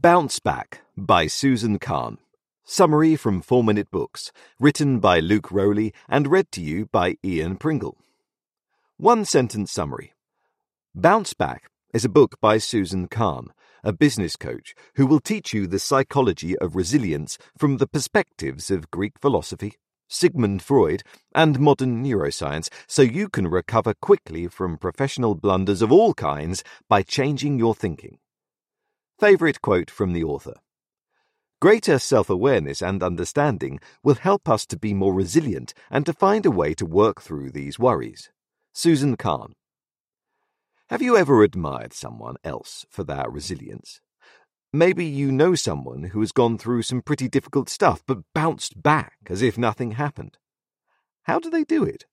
Bounce Back by Susan Kahn. Summary from 4 Minute Books, written by Luke Rowley and read to you by Ian Pringle. One sentence summary Bounce Back is a book by Susan Kahn, a business coach who will teach you the psychology of resilience from the perspectives of Greek philosophy, Sigmund Freud, and modern neuroscience so you can recover quickly from professional blunders of all kinds by changing your thinking. Favourite quote from the author Greater self awareness and understanding will help us to be more resilient and to find a way to work through these worries. Susan Kahn. Have you ever admired someone else for their resilience? Maybe you know someone who has gone through some pretty difficult stuff but bounced back as if nothing happened. How do they do it?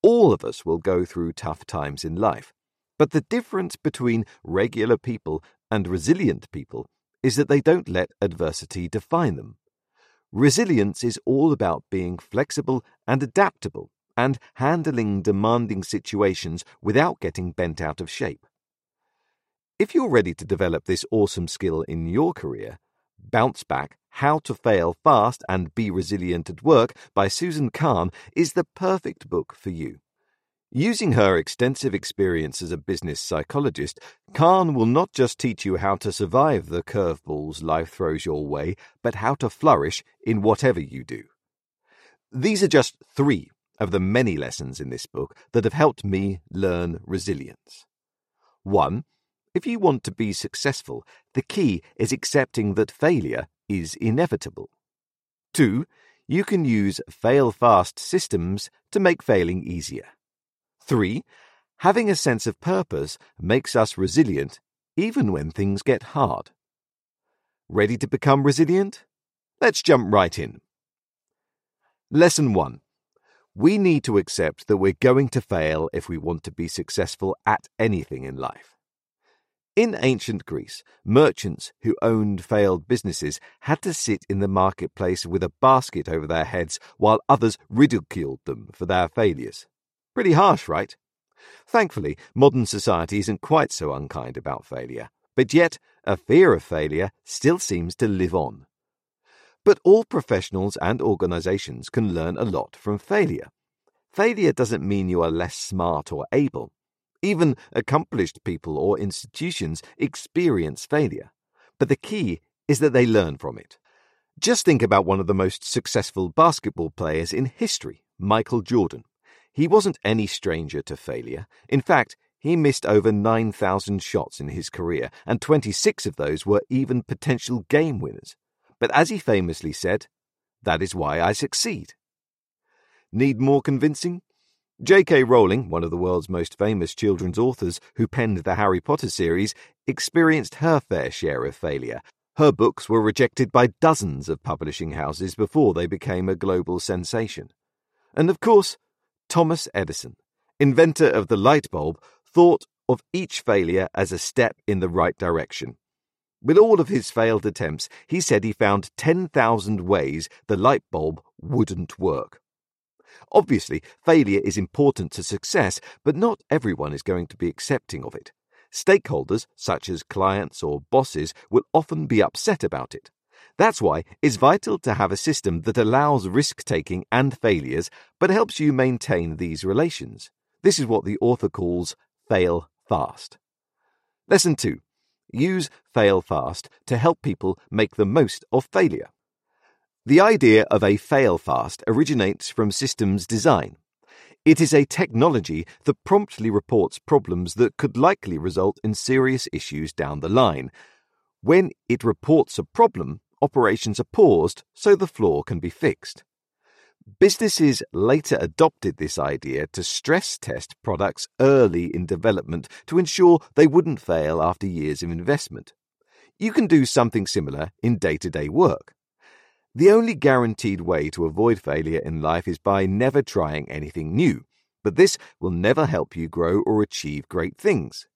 All of us will go through tough times in life, but the difference between regular people and resilient people is that they don't let adversity define them. Resilience is all about being flexible and adaptable and handling demanding situations without getting bent out of shape. If you're ready to develop this awesome skill in your career, Bounce Back How to Fail Fast and Be Resilient at Work by Susan Kahn is the perfect book for you. Using her extensive experience as a business psychologist, Kahn will not just teach you how to survive the curveballs life throws your way, but how to flourish in whatever you do. These are just three of the many lessons in this book that have helped me learn resilience. 1. If you want to be successful, the key is accepting that failure is inevitable. 2. You can use fail fast systems to make failing easier. Three, having a sense of purpose makes us resilient even when things get hard. Ready to become resilient? Let's jump right in. Lesson 1. We need to accept that we're going to fail if we want to be successful at anything in life. In ancient Greece, merchants who owned failed businesses had to sit in the marketplace with a basket over their heads while others ridiculed them for their failures. Pretty harsh, right? Thankfully, modern society isn't quite so unkind about failure, but yet a fear of failure still seems to live on. But all professionals and organizations can learn a lot from failure. Failure doesn't mean you are less smart or able. Even accomplished people or institutions experience failure. But the key is that they learn from it. Just think about one of the most successful basketball players in history, Michael Jordan. He wasn't any stranger to failure. In fact, he missed over 9,000 shots in his career, and 26 of those were even potential game winners. But as he famously said, that is why I succeed. Need more convincing? J.K. Rowling, one of the world's most famous children's authors who penned the Harry Potter series, experienced her fair share of failure. Her books were rejected by dozens of publishing houses before they became a global sensation. And of course, Thomas Edison, inventor of the light bulb, thought of each failure as a step in the right direction. With all of his failed attempts, he said he found 10,000 ways the light bulb wouldn't work. Obviously, failure is important to success, but not everyone is going to be accepting of it. Stakeholders, such as clients or bosses, will often be upset about it. That's why it's vital to have a system that allows risk taking and failures, but helps you maintain these relations. This is what the author calls fail fast. Lesson 2 Use fail fast to help people make the most of failure. The idea of a fail fast originates from systems design. It is a technology that promptly reports problems that could likely result in serious issues down the line. When it reports a problem, operations are paused so the flaw can be fixed. Businesses later adopted this idea to stress test products early in development to ensure they wouldn't fail after years of investment. You can do something similar in day to day work. The only guaranteed way to avoid failure in life is by never trying anything new, but this will never help you grow or achieve great things.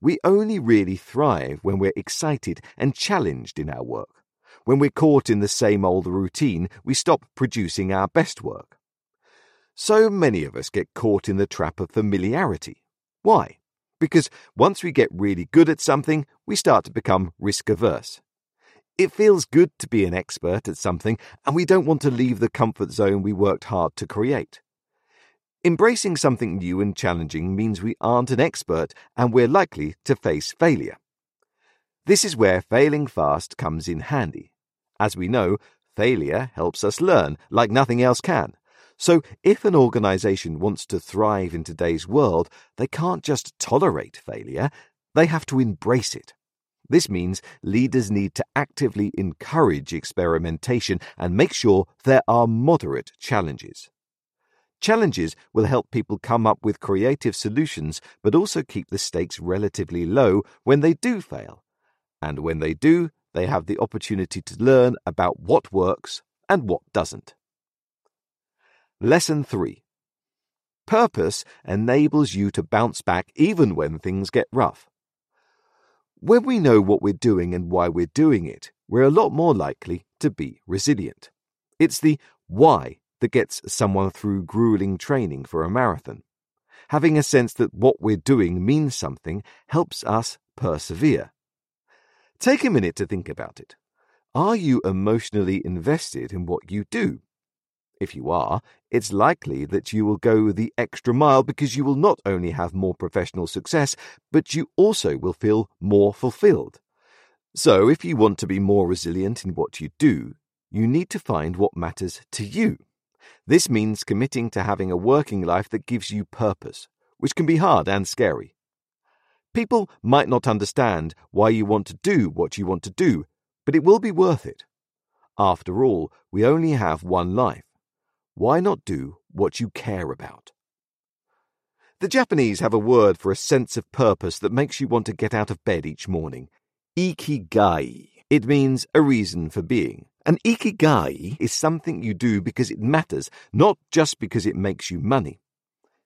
We only really thrive when we're excited and challenged in our work. When we're caught in the same old routine, we stop producing our best work. So many of us get caught in the trap of familiarity. Why? Because once we get really good at something, we start to become risk averse. It feels good to be an expert at something, and we don't want to leave the comfort zone we worked hard to create. Embracing something new and challenging means we aren't an expert and we're likely to face failure. This is where failing fast comes in handy. As we know, failure helps us learn like nothing else can. So, if an organization wants to thrive in today's world, they can't just tolerate failure, they have to embrace it. This means leaders need to actively encourage experimentation and make sure there are moderate challenges. Challenges will help people come up with creative solutions, but also keep the stakes relatively low when they do fail. And when they do, they have the opportunity to learn about what works and what doesn't. Lesson 3 Purpose enables you to bounce back even when things get rough. When we know what we're doing and why we're doing it, we're a lot more likely to be resilient. It's the why that gets someone through grueling training for a marathon. Having a sense that what we're doing means something helps us persevere. Take a minute to think about it. Are you emotionally invested in what you do? If you are, it's likely that you will go the extra mile because you will not only have more professional success, but you also will feel more fulfilled. So, if you want to be more resilient in what you do, you need to find what matters to you. This means committing to having a working life that gives you purpose, which can be hard and scary. People might not understand why you want to do what you want to do, but it will be worth it. After all, we only have one life why not do what you care about? The Japanese have a word for a sense of purpose that makes you want to get out of bed each morning. Ikigai. It means a reason for being. An ikigai is something you do because it matters, not just because it makes you money.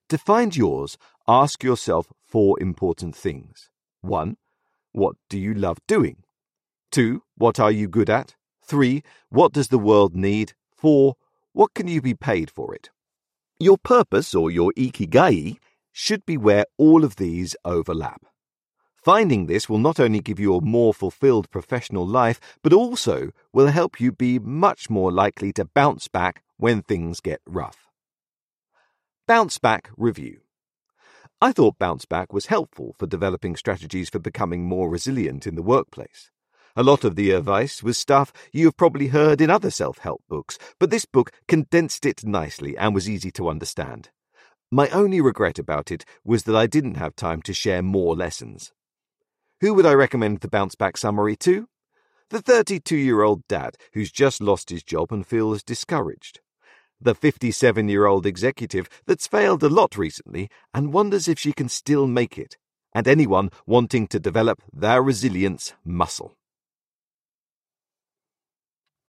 To find yours, ask yourself four important things. 1. What do you love doing? 2. What are you good at? 3. What does the world need? 4. What can you be paid for it? Your purpose or your ikigai should be where all of these overlap. Finding this will not only give you a more fulfilled professional life, but also will help you be much more likely to bounce back when things get rough. Bounce Back Review I thought Bounce Back was helpful for developing strategies for becoming more resilient in the workplace. A lot of the mm-hmm. advice was stuff you have probably heard in other self help books, but this book condensed it nicely and was easy to understand. My only regret about it was that I didn't have time to share more lessons. Who would I recommend the bounce back summary to? The 32 year old dad who's just lost his job and feels discouraged. The 57 year old executive that's failed a lot recently and wonders if she can still make it. And anyone wanting to develop their resilience muscle.